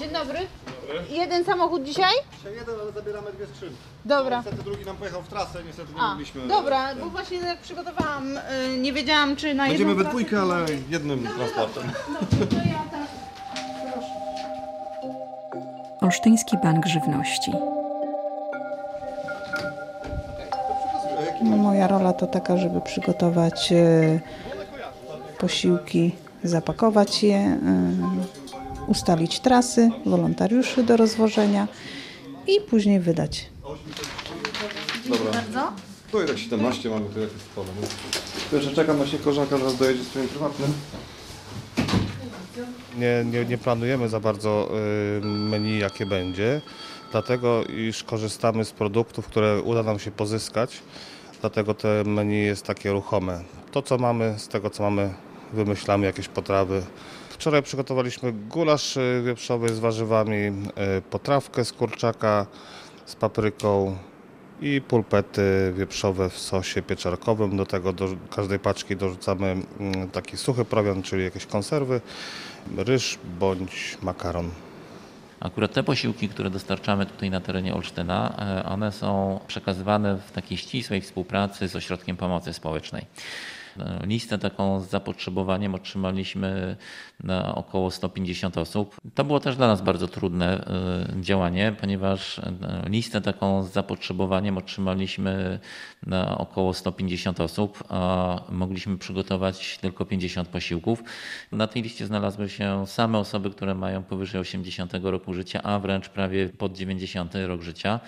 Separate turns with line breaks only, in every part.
Dzień dobry. Jeden samochód dzisiaj?
Dzisiaj jeden, ale zabieramy dwie skrzynki.
Dobra.
Niestety drugi nam pojechał w trasę, niestety nie
A,
mogliśmy...
dobra, bo właśnie jak przygotowałam, y, nie wiedziałam czy na
Będziemy
jedną
we dwójkę, ale jednym transportem.
Dobrze, to ja tak. Proszę.
Olsztyński Bank Żywności.
No, moja rola to taka, żeby przygotować e, posiłki, zapakować je, e, ustalić trasy, wolontariuszy do rozwożenia i później wydać.
Dobra.
Bardzo.
Tu jak 17 mamy tu jakieś pole. Tu jeszcze czekam, właśnie koleżanka zaraz dojedzie swoim prywatnym.
Nie, nie, nie planujemy za bardzo y, menu, jakie będzie, dlatego iż korzystamy z produktów, które uda nam się pozyskać, dlatego te menu jest takie ruchome. To, co mamy, z tego, co mamy, wymyślamy jakieś potrawy. Wczoraj przygotowaliśmy gulasz y, wieprzowy z warzywami, y, potrawkę z kurczaka z papryką i pulpety wieprzowe w sosie pieczarkowym. Do tego do każdej paczki dorzucamy mm, taki suchy prowiant, czyli jakieś konserwy, ryż bądź makaron.
Akurat te posiłki, które dostarczamy tutaj na terenie Olsztyna, e, one są przekazywane w takiej ścisłej współpracy z Ośrodkiem Pomocy Społecznej. E, Listę taką z zapotrzebowaniem otrzymaliśmy na około 150 osób. To było też dla nas bardzo trudne e, działanie, ponieważ e, listę taką z zapotrzebowaniem otrzymaliśmy na około 150 osób, a mogliśmy przygotować tylko 50 posiłków. Na tej liście znalazły się same osoby, które mają powyżej 80 roku życia, a wręcz prawie pod 90 rok życia.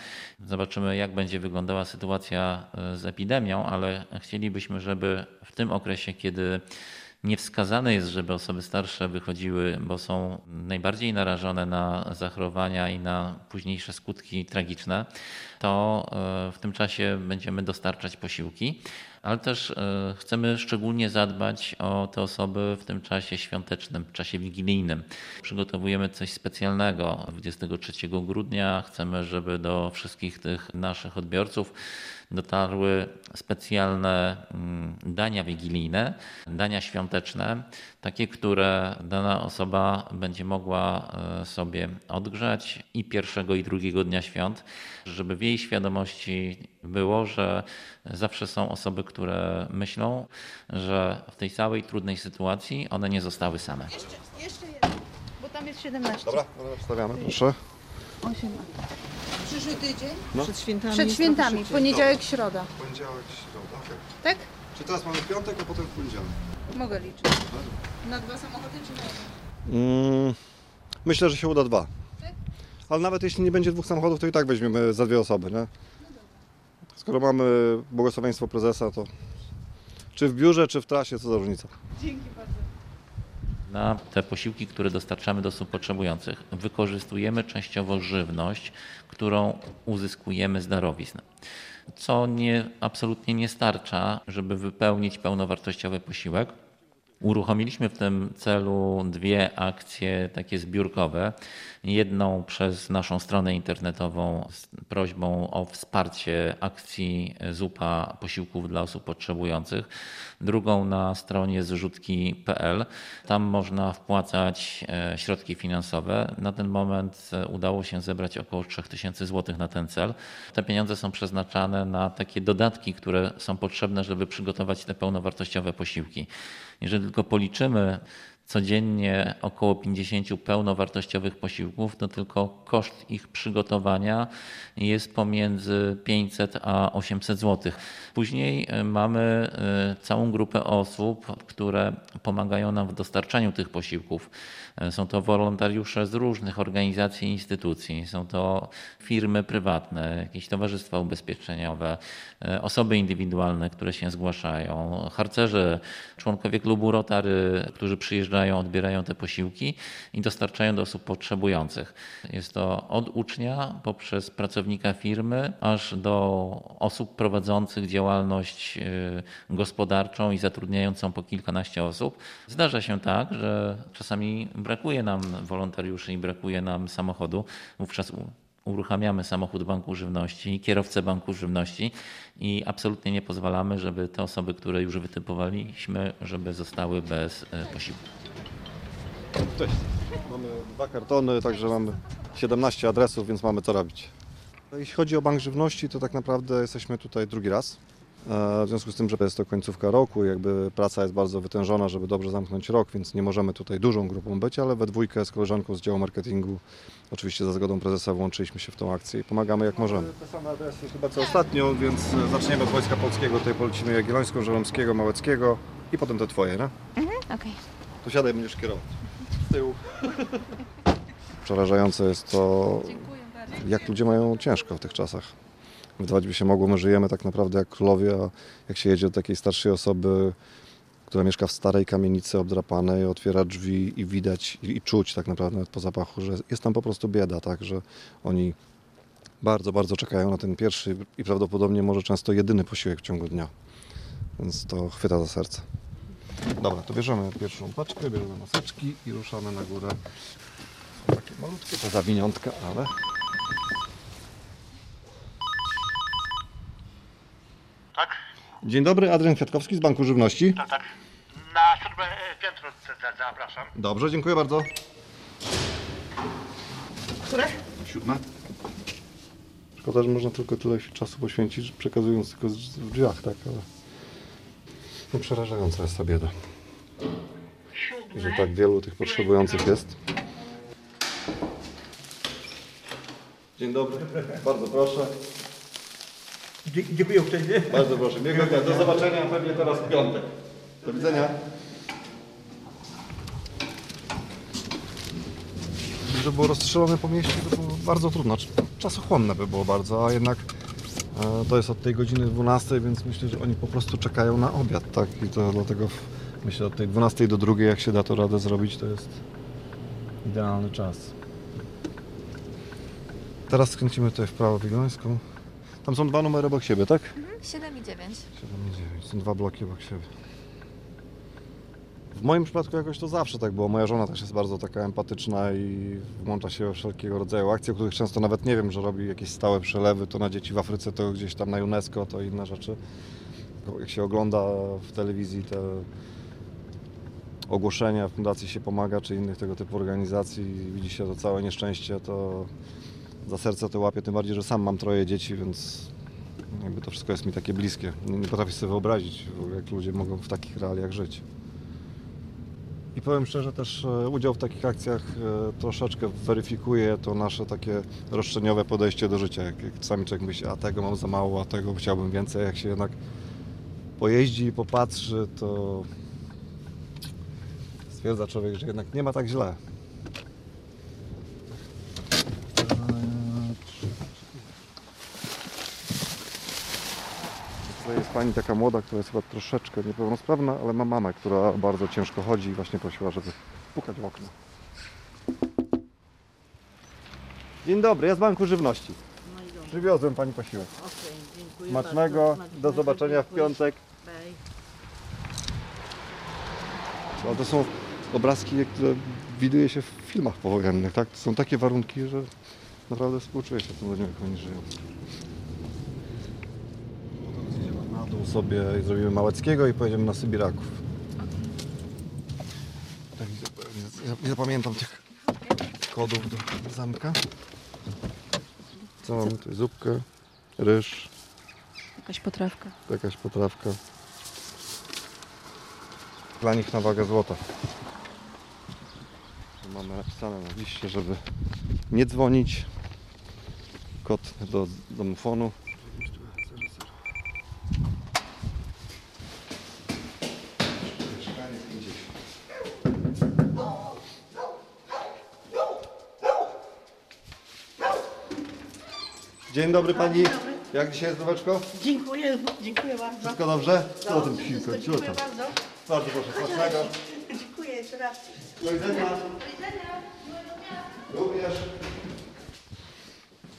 Zobaczymy, jak będzie wyglądała sytuacja e, z epidemią, ale chcielibyśmy, żeby w tym okresie, kiedy Niewskazane jest, żeby osoby starsze wychodziły, bo są najbardziej narażone na zachorowania i na późniejsze skutki tragiczne, to e, w tym czasie będziemy dostarczać posiłki, ale też e, chcemy szczególnie zadbać o te osoby w tym czasie świątecznym, w czasie wigilijnym. Przygotowujemy coś specjalnego 23 grudnia. Chcemy, żeby do wszystkich tych naszych odbiorców dotarły specjalne mm, dania wigilijne, dania świąteczne, takie, które dana osoba będzie mogła e, sobie odgrzać i pierwszego i drugiego dnia świąt, żeby w jej świadomości było, że zawsze są osoby, które myślą, że w tej całej trudnej sytuacji one nie zostały same.
Jeszcze, jeszcze jeden, bo tam jest 17.
Dobra, dobra, wstawiamy, proszę.
18. Przyszły tydzień?
Przed świętami.
Przed świętami, poniedziałek, środa.
Poniedziałek, środa, okej.
Tak?
Czy teraz mamy piątek, a potem w poniedziałek?
Mogę liczyć. Na dwa samochody czy na jeden?
Mm, myślę, że się uda dwa.
Tak?
Ale nawet jeśli nie będzie dwóch samochodów, to i tak weźmiemy za dwie osoby, nie? Skoro mamy błogosławieństwo prezesa, to czy w biurze, czy w trasie, co za różnica?
Dzięki bardzo.
Na te posiłki, które dostarczamy do osób potrzebujących, wykorzystujemy częściowo żywność, którą uzyskujemy z darowizn. Co nie, absolutnie nie starcza, żeby wypełnić pełnowartościowy posiłek. Uruchomiliśmy w tym celu dwie akcje takie zbiórkowe. Jedną przez naszą stronę internetową z prośbą o wsparcie akcji zupa posiłków dla osób potrzebujących. Drugą na stronie zrzutki.pl. Tam można wpłacać e, środki finansowe. Na ten moment e, udało się zebrać około 3000 zł na ten cel. Te pieniądze są przeznaczane na takie dodatki, które są potrzebne, żeby przygotować te pełnowartościowe posiłki. Jeżeli tylko policzymy codziennie około 50 pełnowartościowych posiłków, to tylko koszt ich przygotowania jest pomiędzy 500 a 800 zł. Później e, mamy e, całą grupę osób, które pomagają nam w dostarczaniu tych posiłków. E, Są to wolontariusze z różnych organizacji i instytucji, są to firmy prywatne, jakieś towarzystwa ubezpieczeniowe, e, osoby indywidualne, które się zgłaszają, harcerze, członkowie klubu Rotary, którzy przyjeżdżają, odbierają te posiłki i dostarczają do osób potrzebujących. Jest to od ucznia poprzez pracownika firmy, aż do osób prowadzących działalność e, gospodarczą i zatrudniającą po kilkanaście osób. Zdarza się tak, że czasami brakuje nam wolontariuszy i brakuje nam samochodu. Wówczas uruchamiamy samochód Banku Żywności, kierowcę Banku Żywności i absolutnie nie pozwalamy, żeby te osoby, które już wytypowaliśmy, żeby zostały bez e, posiłku.
Cześć. Mamy dwa kartony, także mamy 17 adresów, więc mamy co robić. Jeśli chodzi o bank żywności, to tak naprawdę jesteśmy tutaj drugi raz. E, W związku z tym, że jest to końcówka roku, jakby praca jest bardzo wytężona, żeby dobrze zamknąć rok, więc nie możemy tutaj dużą grupą być, ale we dwójkę z koleżanką z działu marketingu, oczywiście za zgodą prezesa, włączyliśmy się w tą akcję i pomagamy jak możemy. Te same adresy chyba co ostatnio, więc zaczniemy od Wojska Polskiego, tutaj polecimy Jagiellońską, Żeromskiego, Małeckiego i potem te twoje, nie?
Okej.
To siadaj, będziesz kierować. Z tyłu. Przerażające jest to, jak ludzie mają ciężko w tych czasach. Wydawać by się mogło, my żyjemy tak naprawdę jak królowie, a jak się jedzie do takiej starszej osoby, która mieszka w starej kamienicy obdrapanej, otwiera drzwi i widać i, czuć tak naprawdę po zapachu, że jest tam po prostu bieda, tak, że oni bardzo, bardzo czekają na ten pierwszy i prawdopodobnie może często jedyny posiłek w ciągu dnia. Więc to chwyta za serce. Dobra, to bierzemy pierwszą paczkę, bierzemy maseczki i ruszamy na górę. Są takie malutkie te zawiniątka, ale... Dzień dobry, Adrian Kwiatkowski z Banku Żywności.
Tak, tak. Na siódme e, piętro za- zapraszam.
Dobrze, dziękuję bardzo.
Które?
Siódme. Szkoda, że można tylko tyle czasu poświęcić, przekazując tylko w drzwiach, tak, ale... No przerażająca jest ta bieda. Że tak wielu tych potrzebujących jest. Dzień dobry, bardzo proszę.
Dziękuję uprzejmie.
Bardzo proszę, miłego dnia. Do zobaczenia pewnie teraz w piątek. Do widzenia. Żeby było rozstrzelone po mieście, to było bardzo trudno. Czasochłonne by było bardzo, a jednak e, to jest od tej godziny 12, więc myślę, że oni po prostu czekają na obiad, tak? I to dlatego myślę od tej 12 do 2, jak się da to radę zrobić, to jest idealny czas. Teraz skręcimy tutaj w prawo Wigońską. Tam są dwa numery obok siebie, tak?
7 i 9.
7 i 9. Są dwa bloki obok siebie. W moim przypadku jakoś to zawsze tak było. Moja żona też jest bardzo taka empatyczna i włącza się we wszelkiego rodzaju akcje, o których często nawet nie wiem, że robi jakieś stałe przelewy. To na dzieci w Afryce, to gdzieś tam na UNESCO, to inne rzeczy. Jak się ogląda w telewizji te ogłoszenia Fundacji się pomaga, czy innych tego typu organizacji widzi się to całe nieszczęście, to za serce to łapie, tym bardziej, że sam mam troje dzieci, więc jakby to wszystko jest mi takie bliskie. Nie, nie potrafię sobie wyobrazić, jak ludzie mogą w takich realiach żyć. I powiem szczerze, też e, udział w takich akcjach e, troszeczkę weryfikuje to nasze takie roszczeniowe podejście do życia. Jak, jak czasami człowiek myśli, a tego mam za mało, a tego chciałbym więcej. Jak się jednak pojeździ i popatrzy, to stwierdza człowiek, że jednak nie ma tak źle. Jest pani taka młoda, która jest chyba troszeczkę niepełnosprawna, ale ma mamę, która bardzo ciężko chodzi i właśnie prosiła, żeby pukać w okno. Dzień dobry, ja z Banku Żywności. Przywiozłem pani posiłek. Smacznego, do zobaczenia w piątek. No, to są obrazki, które widuje się w filmach powojennych, tak? To są takie warunki, że naprawdę współczuję się tym ludziom, jak oni żyją. Potem zjedziemy na dół sobie i zrobimy Małeckiego i pojedziemy na Sybiraków. Tak, nie zapamiętam tych kodów do zamka. Co mamy tutaj? Zupkę, ryż,
Jakaś potrawka.
jakaś potrawka. Dla nich na wagę złota. Mamy napisane na liście, żeby nie dzwonić. Kod do domofonu. Dzień dobry pani. Jak dzisiaj zdroweczko?
Dziękuję, dziękuję bardzo.
Wszystko dobrze? Co o tym psiłko? Co
Dziękuję bardzo.
Bardzo proszę, smacznego.
Dziękuję jeszcze raz.
Do widzenia. Również.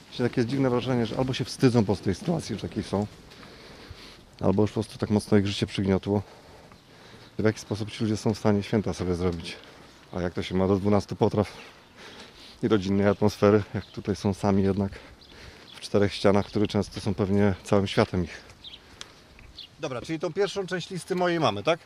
Właśnie takie jest dziwne wrażenie, że albo się wstydzą po tej sytuacji, w jakiej są, albo już po prostu tak mocno ich życie przygniotło. W jaki sposób ci ludzie są w stanie święta sobie zrobić. A jak to się ma do 12 potraw i rodzinnej atmosfery, jak tutaj są sami jednak czterech ścianach, które często są pewnie całym światem ich. Dobra, czyli tą pierwszą część listy mojej mamy, tak?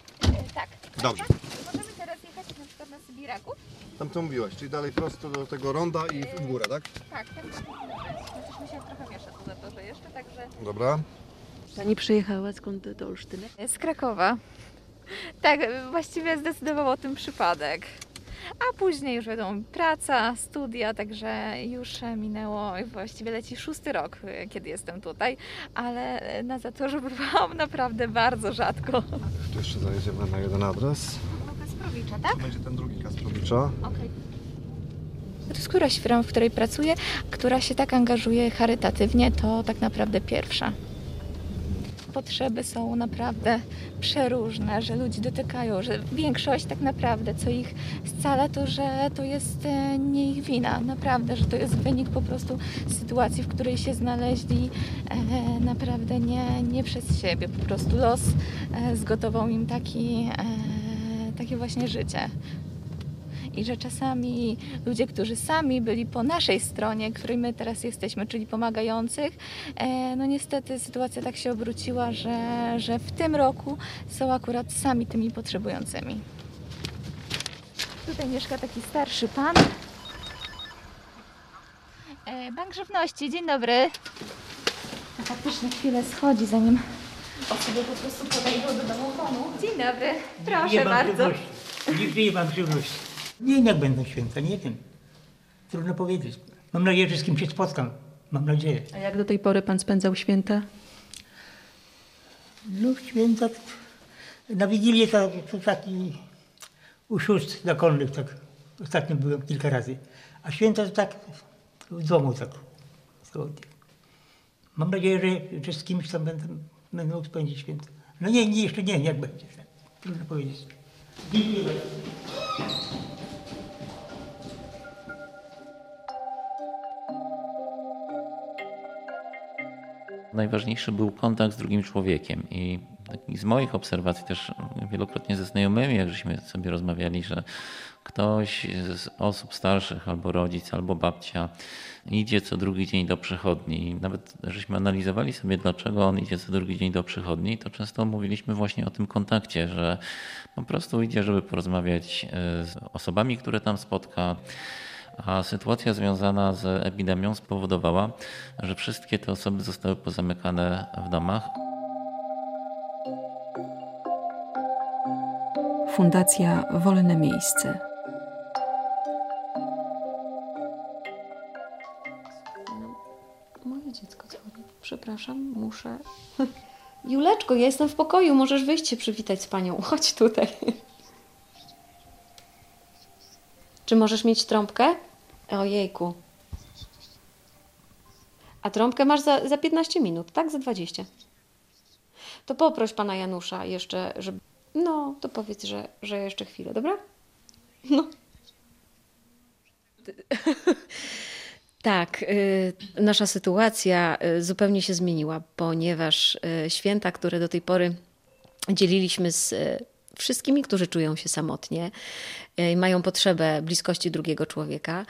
tak.
Dobrze.
Możemy teraz jechać na przykład na Sybiraków
Tam co mówiłaś, czyli dalej prosto do tego ronda i w górę, tak?
Tak, tak. Chociaż mi się trochę miesza to zatorze jeszcze, także...
Dobra.
Pani przyjechała skąd do Olsztyna?
Z Krakowa. Tak, właściwie zdecydował o tym przypadek. A później już wiadomo, praca, studia, także już minęło, właściwie leci szósty rok, kiedy jestem tutaj, ale na Zatorzu bywałam naprawdę bardzo rzadko.
Tu jeszcze zajedziemy na jeden adres.
Kasprowicza, tak?
To będzie ten drugi Kasprowicza.
Okej. To jest któraś firma, w której pracuję, która się tak angażuje charytatywnie, to tak naprawdę pierwsza. Potrzeby są naprawdę przeróżne, że ludzi dotykają, że większość tak naprawdę, co ich scala, to że to jest e, nie ich wina, naprawdę, że to jest wynik po prostu sytuacji, w której się znaleźli, e, naprawdę nie, nie przez siebie, po prostu los e, zgotował im taki, e, takie właśnie życie i że czasami ludzie, którzy sami byli po naszej stronie, której my teraz jesteśmy, czyli pomagających, e, no niestety sytuacja tak się obróciła, że, że w tym roku są akurat sami tymi potrzebującymi. Tutaj mieszka taki starszy pan. E, Bank Żywności, dzień dobry. A faktycznie chwilę schodzi, zanim osoby po prostu podejdą do domofonu. Dzień dobry, proszę
nie
bardzo.
Nigdy nie mam żywności. Nie wiem, jak będą święta, nie wiem. Trudno powiedzieć. Mam nadzieję, że z kim się spotkam. Mam nadzieję.
A jak do tej pory pan spędzał święta?
No święta, na Wigilię to, to taki u sióstr zakonnych, tak. Ostatnio byłem kilka razy. A święta to tak w domu, tak. Mam nadzieję, że, że z kimś tam będę, będę mógł spędzić święta. No nie, nie, jeszcze nie, jak będzie. Trudno powiedzieć. Dziękuję bardzo.
Najważniejszy był kontakt z drugim człowiekiem i z moich obserwacji też wielokrotnie ze znajomymi, jak żeśmy sobie rozmawiali, że ktoś z osób starszych, albo rodzic, albo babcia idzie co drugi dzień do przychodni. Nawet żeśmy analizowali sobie, dlaczego on idzie co drugi dzień do przychodni, to często mówiliśmy właśnie o tym kontakcie, że po prostu idzie, żeby porozmawiać e, z osobami, które tam spotka. A sytuacja związana z epidemią spowodowała, że wszystkie te osoby zostały pozamykane w domach.
Fundacja Wolne Miejsce.
Moje dziecko dzwoni. Przepraszam, muszę. Juleczko, ja jestem w pokoju, możesz wyjść się przywitać z panią. Chodź tutaj. Czy możesz mieć trąbkę? Ojejku. A trąbkę masz za, za 15 minut, tak? Za 20. To poproś pana Janusza jeszcze, żeby. No, to powiedz, że, że jeszcze chwilę, dobra? No. Tak, y, nasza sytuacja y, zupełnie się zmieniła, ponieważ y, święta, które do tej pory dzieliliśmy z wszystkimi, którzy czują się samotnie y, i mają potrzebę bliskości drugiego człowieka,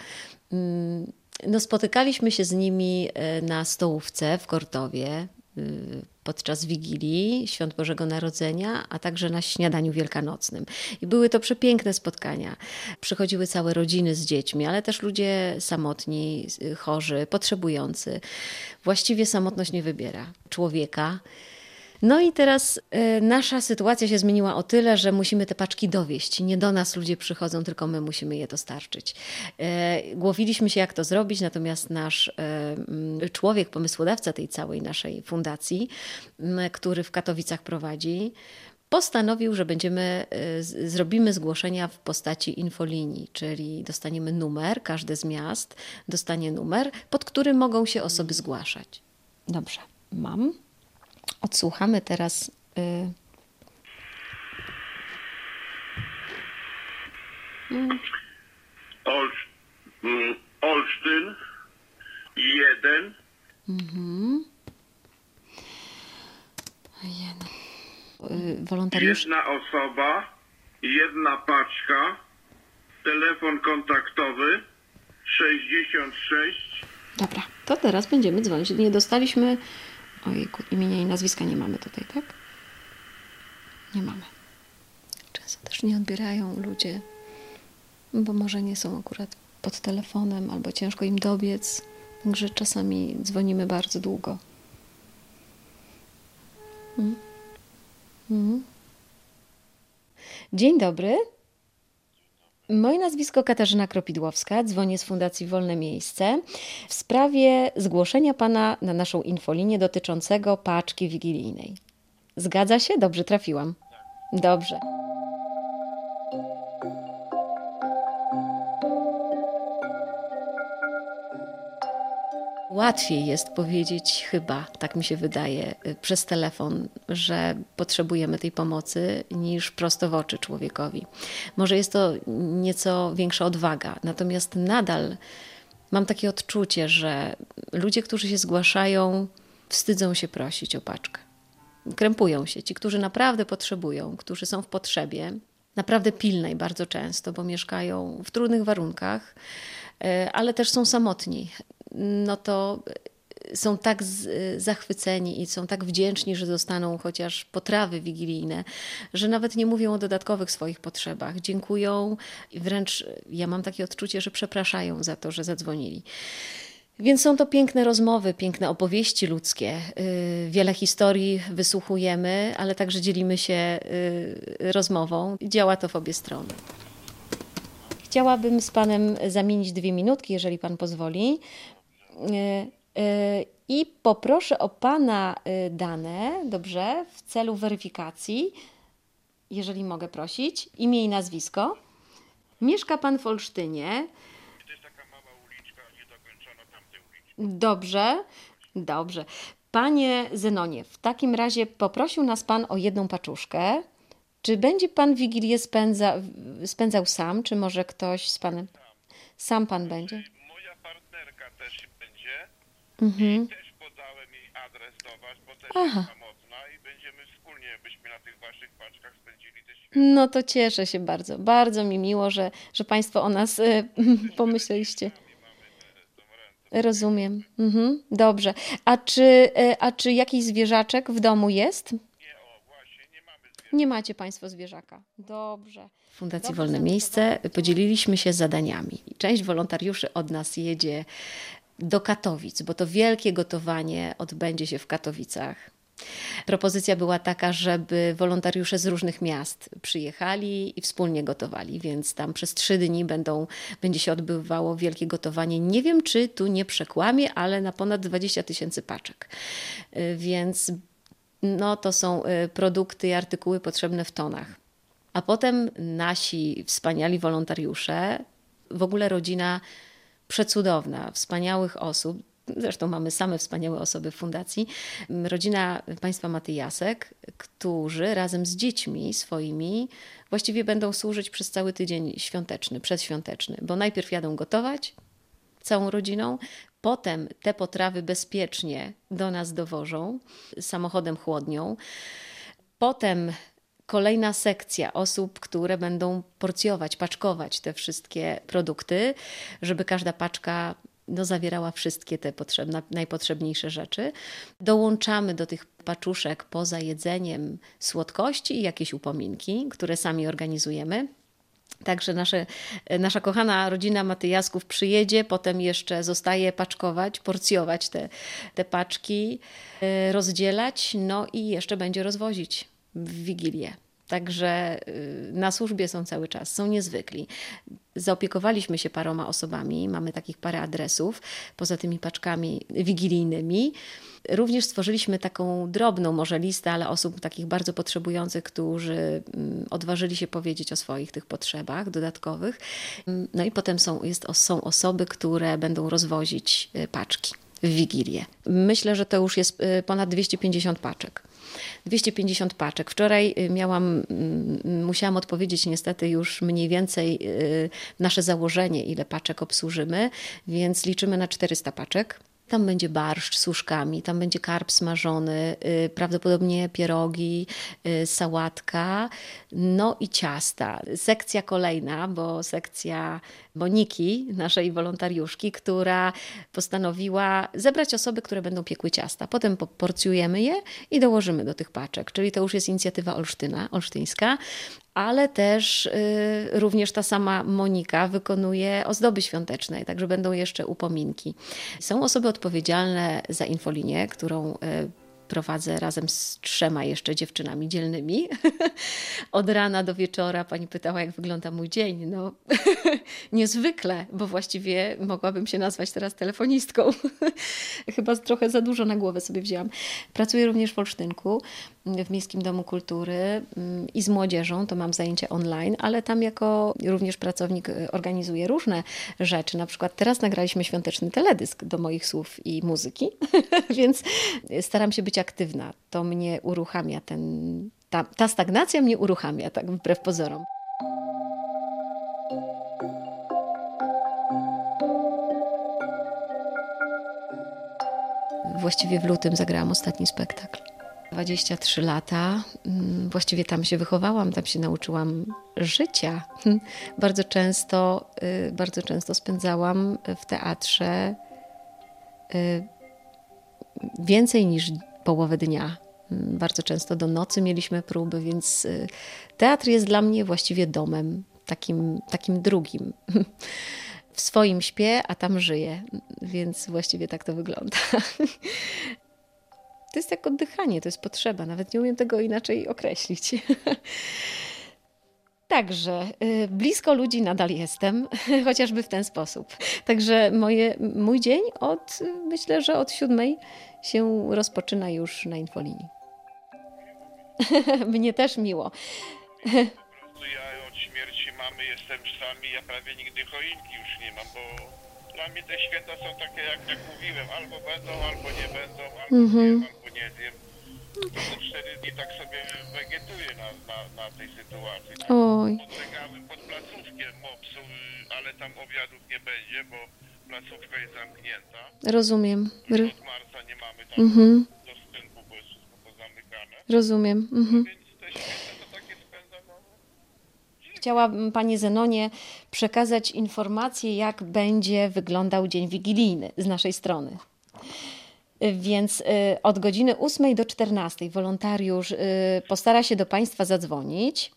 mm, no spotykaliśmy się z nimi y, na stołówce w Kortowie y, podczas Wigilii, Świąt Bożego Narodzenia, a także na śniadaniu wielkanocnym. I były to przepiękne spotkania. Przychodziły całe rodziny z dziećmi, ale też ludzie samotni, chorzy, potrzebujący. Właściwie samotność nie wybiera człowieka. No i teraz y, nasza sytuacja się zmieniła o tyle, że musimy te paczki dowieść. Nie do nas ludzie przychodzą, tylko my musimy je dostarczyć. Y, głowiliśmy się, jak to zrobić, natomiast nasz y, człowiek, pomysłodawca tej całej naszej fundacji, który w Katowicach prowadzi, postanowił, że będziemy, zrobimy zgłoszenia w postaci infolinii, czyli dostaniemy numer, każde z miast dostanie numer, pod którym mogą się osoby zgłaszać. Dobrze, mam. Odsłuchamy teraz. Y... Mm,
Olsz, mm, Olsztyn, jeden,
mhm. Y, Wolontariusz.
jedna osoba, jedna paczka, telefon kontaktowy 66
Dobra, to teraz będziemy dzwonić. Nie dostaliśmy. Ojejku, imienia i nazwiska nie mamy tutaj, tak? Nie mamy. Często też nie odbierają ludzie. bo może nie są akurat pod telefonem albo ciężko im dobiec, także czasami dzwonimy bardzo długo. Mm. Mm. Dzień dobry. Moje nazwisko Katarzyna Kropidłowska, dzwonię z Fundacji Wolne Miejsce w sprawie zgłoszenia Pana na naszą infolinię dotyczącego paczki wigilijnej. Zgadza się? Dobrze trafiłam. Dobrze. Łatwiej jest powiedzieć, chyba, tak mi się wydaje, y, przez telefon, że potrzebujemy tej pomocy, niż prosto w oczy człowiekowi. Może jest to nieco większa odwaga, natomiast nadal mam takie odczucie, że ludzie, którzy się zgłaszają, wstydzą się prosić o paczkę. Krępują się. Ci, którzy naprawdę potrzebują, którzy są w potrzebie, naprawdę pilnej bardzo często, bo mieszkają w trudnych warunkach, y, ale też są samotni no to są tak zachwyceni i są tak wdzięczni, że dostaną chociaż potrawy wigilijne, że nawet nie mówią o dodatkowych swoich potrzebach. Dziękują i wręcz ja mam takie odczucie, że przepraszają za to, że zadzwonili. Więc są to piękne rozmowy, piękne opowieści ludzkie. Y, wiele historii wysłuchujemy, ale także dzielimy się y, rozmową. Działa to w obie strony. Chciałabym z Panem zamienić dwie minutki, jeżeli Pan pozwoli. E, e, I poproszę o Pana e, dane, dobrze, w celu weryfikacji, jeżeli mogę prosić, imię i nazwisko. Mieszka Pan w Olsztynie.
To jest taka mała uliczka, niedokończona tamtej uliczki.
Dobrze, dobrze. Panie Zenonie, w takim razie poprosił nas Pan o jedną paczuszkę. Czy będzie Pan Wigilię spędza, spędzał sam, czy może ktoś z Panem? Sam Pan będzie?
Moja partnerka też będzie
Mhm.
i też podałem jej adres do was, bo też
Aha.
jest samotna i będziemy wspólnie, byśmy na tych waszych paczkach spędzili te święta.
No to cieszę się bardzo. Bardzo mi miło, że, że Państwo o nas y, pomyśleliście. Rozumiem. Mhm, dobrze. A czy, y, a czy jakiś zwierzaczek w domu jest? Nie macie Państwo zwierzaka. Dobrze. W Fundacji Wolne Miejsce podzieliliśmy się zadaniami. Część wolontariuszy od nas jedzie do Katowic, bo to wielkie gotowanie odbędzie się w Katowicach. Propozycja była taka, żeby wolontariusze z różnych miast przyjechali i wspólnie gotowali, więc tam przez trzy dni będą, będzie się odbywało wielkie gotowanie. Nie wiem, czy tu nie przekłamie, ale na ponad 20 tysięcy paczek. Y, Więc no, to są y, produkty i artykuły potrzebne w tonach. A potem nasi wspaniali wolontariusze, w ogóle rodzina przecudowna, wspaniałych osób. Zresztą mamy same wspaniałe osoby w fundacji. Rodzina państwa Matyjasek, którzy razem z dziećmi swoimi właściwie będą służyć przez cały tydzień świąteczny, przedświąteczny, bo najpierw jadą gotować całą rodziną, potem te potrawy bezpiecznie do nas dowożą samochodem chłodnią. Potem kolejna sekcja osób, które będą porcjować, paczkować te wszystkie produkty, żeby każda paczka no, zawierała wszystkie te potrzebne, najpotrzebniejsze rzeczy. Dołączamy do tych paczuszek poza jedzeniem słodkości i jakieś upominki, które sami organizujemy. Także nasze, nasza kochana rodzina Matyjasków przyjedzie, potem jeszcze zostaje paczkować, porcjować te, te paczki, y, rozdzielać, no i jeszcze będzie rozwozić w Wigilię. Także y, na służbie są cały czas, są niezwykli. Zaopiekowaliśmy się paroma osobami, mamy takich parę adresów, poza tymi paczkami wigilijnymi. Również stworzyliśmy taką drobną może listę, ale osób takich bardzo potrzebujących, którzy mm, odważyli się powiedzieć o swoich tych potrzebach dodatkowych. No i potem są, jest, są osoby, które będą rozwozić y, paczki w Wigilię. Myślę, że to już jest y, ponad 250 paczek. 250 paczek. Wczoraj y, miałam, mm, musiałam odpowiedzieć niestety już mniej więcej y, nasze założenie, ile paczek obsłużymy, więc liczymy na 400 paczek. Tam będzie barszcz z suszkami, tam będzie karp smażony, y, prawdopodobnie pierogi, sałatka, no i ciasta. Sekcja kolejna, bo sekcja Moniki, naszej wolontariuszki, która postanowiła zebrać osoby, które będą piekły ciasta. Potem porcjujemy je i dołożymy do tych paczek. Czyli to już jest inicjatywa Olsztyna, olsztyńska, ale też y, również ta sama Monika wykonuje ozdoby świąteczne, także będą jeszcze upominki. Są osoby odpowiedzialne za infolinię, którą y, prowadzę razem z trzema jeszcze dziewczynami dzielnymi. Od rana do wieczora pani pytała, jak wygląda mój dzień. No, niezwykle, bo właściwie mogłabym się nazwać teraz telefonistką. Chyba trochę za dużo na głowę sobie wzięłam. Pracuję również w Olsztynku, w Miejskim Domu Kultury mm, i z młodzieżą, to mam zajęcia online, ale tam jako również pracownik y, organizuję różne rzeczy. Na przykład teraz nagraliśmy świąteczny teledysk do moich słów i muzyki, więc staram się być aktywna. To mnie uruchamia, ten, ta, ta stagnacja mnie uruchamia, tak wbrew pozorom. Właściwie w lutym zagrałam ostatni spektakl. 23 lata. Mm, właściwie tam się wychowałam, tam się nauczyłam życia. Bardzo często, y, bardzo często spędzałam w teatrze y, więcej niż połowę dnia. Mm, bardzo często do nocy mieliśmy próby, więc y, teatr jest dla mnie właściwie domem, takim, takim drugim. W swoim śpię, a tam żyję, więc właściwie tak to wygląda. To jest jak oddychanie, to jest potrzeba. Nawet nie umiem tego inaczej określić. Także y, blisko ludzi nadal jestem, chociażby w ten sposób. Także moje, mój dzień od, myślę, że od siódmej się rozpoczyna już na infolinii. Mnie też miło.
Ja od śmierci mamy jestem sami, ja prawie nigdy choinki już nie mam, bo dla mnie te święta są takie, jak, jak mówiłem, albo będą, albo nie będą, albo
Mhm.
wiem, albo nie wiem. To te cztery dni tak sobie wegetuję na, na, na tej sytuacji. Tak?
Oj.
Podlegamy pod placówkiem MOPS-u, y, ale tam obiadów nie będzie, bo placówka jest zamknięta.
Rozumiem. R-
od marca nie mamy tam
Mhm.
dostępu, bo jest wszystko pozamykane.
rozumiem. Mhm.
Więc te święta to takie spędzam, no,
Chciałabym Panie Zenonie przekazać informację, jak będzie wyglądał dzień wigilijny z naszej strony. Więc y, od godziny 8 do 14 wolontariusz y, postara się do Państwa zadzwonić,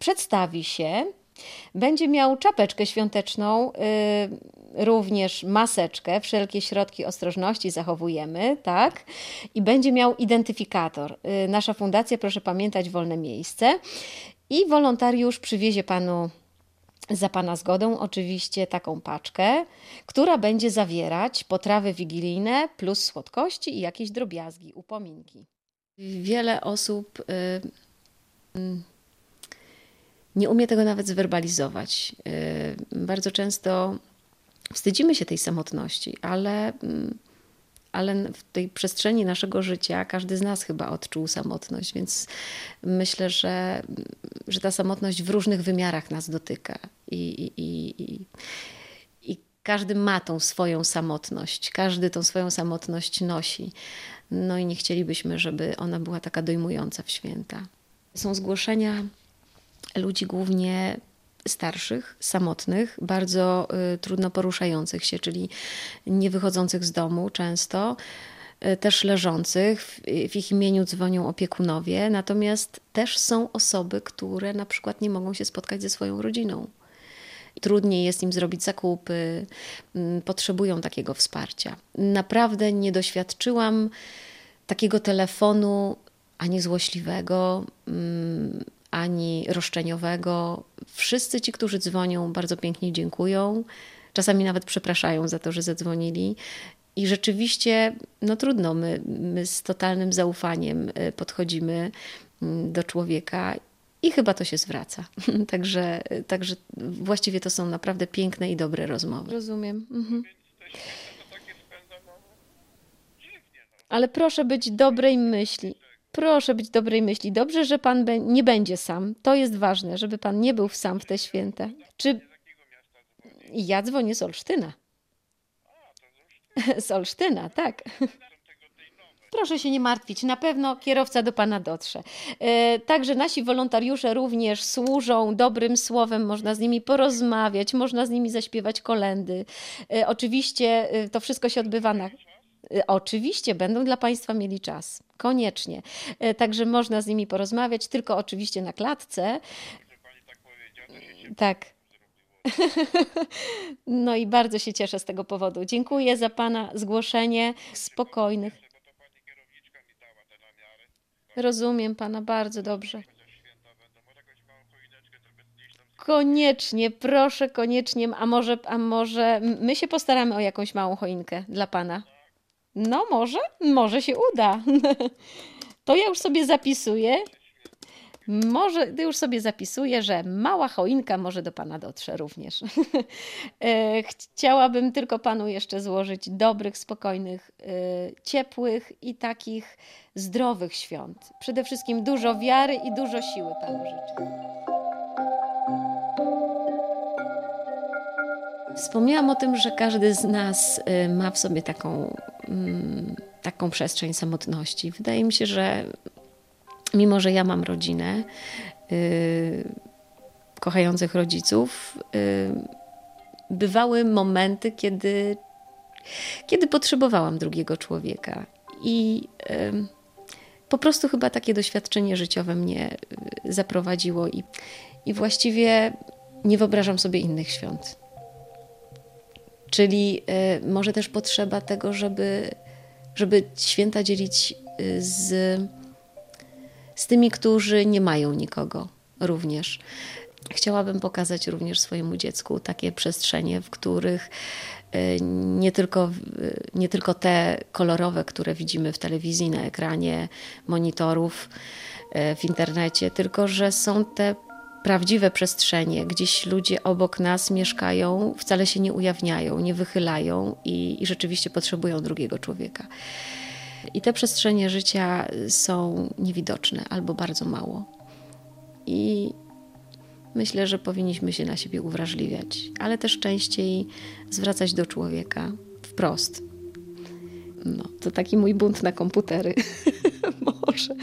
przedstawi się, będzie miał czapeczkę świąteczną, y, również maseczkę, wszelkie środki ostrożności zachowujemy, tak? I będzie miał identyfikator. Y, Nasza fundacja, proszę pamiętać, wolne miejsce. I wolontariusz przywiezie panu za Pana zgodą oczywiście taką paczkę, która będzie zawierać potrawy wigilijne plus słodkości i jakieś drobiazgi, upominki. Wiele osób y, mm, nie umie tego nawet zwerbalizować. Y, Bardzo często wstydzimy się tej samotności, ale, mm, ale w tej przestrzeni naszego życia każdy z nas chyba odczuł samotność, więc myślę, że, że ta samotność w różnych wymiarach nas dotyka i, i, i, i, każdy ma tą swoją samotność, każdy tą swoją samotność nosi. No i nie chcielibyśmy, żeby ona była taka dojmująca w święta. Są zgłoszenia ludzi głównie starszych, samotnych, bardzo y, trudno poruszających się, czyli nie wychodzących z domu często, y, też leżących. W, ich imieniu dzwonią opiekunowie, natomiast też są osoby, które na przykład nie mogą się spotkać ze swoją rodziną. Trudniej jest im zrobić zakupy, mm, potrzebują takiego wsparcia. Naprawdę nie doświadczyłam takiego telefonu ani złośliwego, mm, ani roszczeniowego. Wszyscy ci, którzy dzwonią, bardzo pięknie dziękują. Czasami nawet przepraszają za to, że zadzwonili. I rzeczywiście, no trudno, my, my z totalnym zaufaniem y, podchodzimy mm, do człowieka i chyba to się zwraca. także, także właściwie to są naprawdę piękne i dobre rozmowy. Rozumiem. Mhm. Ale proszę być dobrej myśli. Proszę być dobrej myśli. Dobrze, że pan nie będzie sam. To jest ważne, żeby pan nie był sam w te święta. Czy ja dzwonię z Olsztyna? Z Olsztyna, tak. Proszę się nie martwić, na pewno kierowca do Pana dotrze. E, Także nasi wolontariusze również służą dobrym słowem, można z nimi porozmawiać, można z nimi zaśpiewać kolendy. E, Oczywiście e, to wszystko się odbywa na. E, Oczywiście będą dla Państwa mieli czas, koniecznie. E, Także można z nimi porozmawiać, tylko oczywiście na klatce. Tak. No i bardzo się cieszę z tego powodu. Dziękuję za Pana zgłoszenie spokojnych. Rozumiem Pana bardzo dobrze. Koniecznie, proszę, koniecznie. A może, a może my się postaramy o jakąś małą choinkę dla Pana? No, może, może się uda. To ja już sobie zapisuję. Może już sobie zapisuję, że mała choinka może do Pana dotrze również. E, Chciałabym tylko Panu jeszcze złożyć dobrych, spokojnych, e, ciepłych i takich zdrowych świąt. Przede wszystkim dużo wiary i dużo siły Panu życzę. Wspomniałam o tym, że każdy z nas y, ma w sobie taką, taką przestrzeń samotności. Wydaje mi się, że mimo, że ja mam rodzinę, y, kochających rodziców, y, bywały momenty, kiedy, kiedy potrzebowałam drugiego człowieka. I y, po prostu chyba takie doświadczenie życiowe mnie zaprowadziło i, i właściwie nie wyobrażam sobie innych świąt. Czyli y, może też potrzeba tego, żeby, żeby święta dzielić y, z, z tymi, którzy nie mają nikogo również. Chciałabym pokazać również swojemu dziecku takie przestrzenie, w których y, nie tylko, nie tylko te kolorowe, które widzimy w telewizji, na ekranie monitorów, w internecie, tylko że są te prawdziwe przestrzenie, gdzieś ludzie obok nas mieszkają, wcale się nie ujawniają, nie wychylają i, i rzeczywiście potrzebują drugiego człowieka. I te przestrzenie życia są niewidoczne albo bardzo mało. I myślę, że powinniśmy się na siebie uwrażliwiać, ale też częściej zwracać do człowieka wprost. No, to taki mój bunt na komputery. Może.